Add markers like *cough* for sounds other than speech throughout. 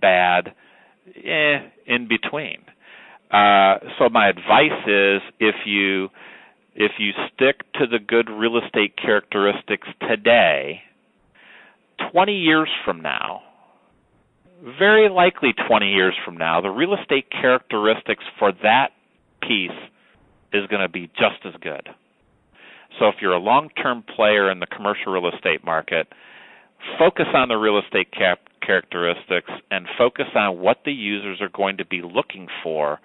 bad, eh, in between. Uh, so my advice is if you if you stick to the good real estate characteristics today, 20 years from now, very likely 20 years from now, the real estate characteristics for that piece is going to be just as good. So if you're a long-term player in the commercial real estate market, focus on the real estate cap- characteristics and focus on what the users are going to be looking for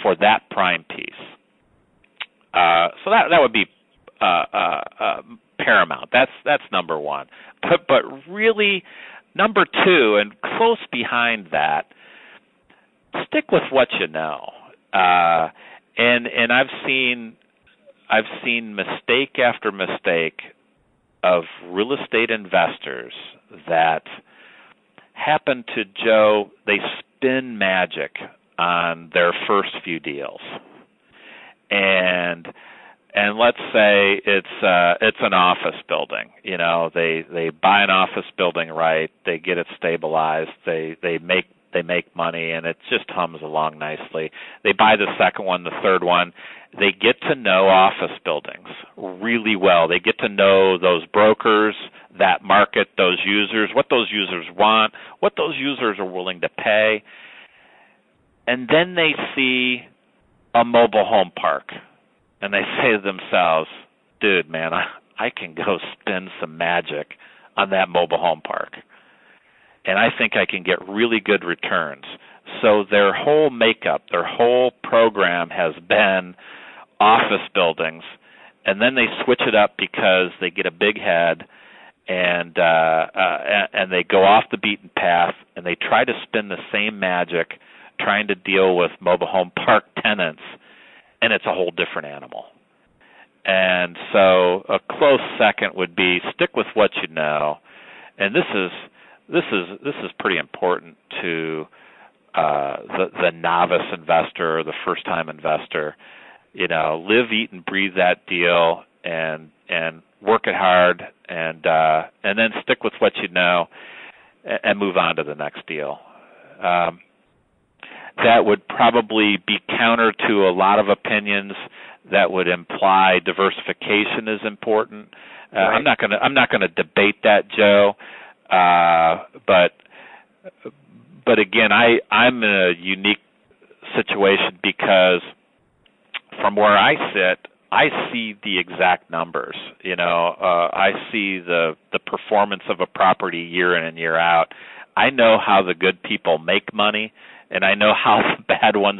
for that prime piece. Uh, so that that would be uh, uh, uh, paramount. That's that's number one. But but really, number two, and close behind that, stick with what you know. Uh, and and I've seen I've seen mistake after mistake of real estate investors that happen to Joe. They spin magic on their first few deals. And and let's say it's uh it's an office building you know they they buy an office building right they get it stabilized they they make they make money and it just hums along nicely. They buy the second one the third one. They get to know office buildings really well. They get to know those brokers that market those users what those users want what those users are willing to pay and then they see a mobile home park and they *laughs* say to themselves, dude, man, I, I can go spin some magic on that mobile home park. And I think I can get really good returns. So their whole makeup, their whole program has been office buildings and then they switch it up because they get a big head and uh, uh and they go off the beaten path and they try to spin the same magic trying to deal with mobile home park tenants, and it's a whole different animal. And so a close second would be stick with what you know, and this is this is this is pretty important to uh, the the novice investor or the first time investor. You know, live, eat, and breathe that deal, and and work it hard, and uh, and then stick with what you know, and, and move on to the next deal. Um, that would probably be counter to a lot of opinions that would imply diversification is important. Uh, right. I'm not going to I'm not going to debate that, Joe. Uh, but but again, I I'm in a unique situation because from where I sit, I see the exact numbers. You know, uh, I see the the performance of a property year in and year out. I know how the good people make money and I know how *laughs* the bad ones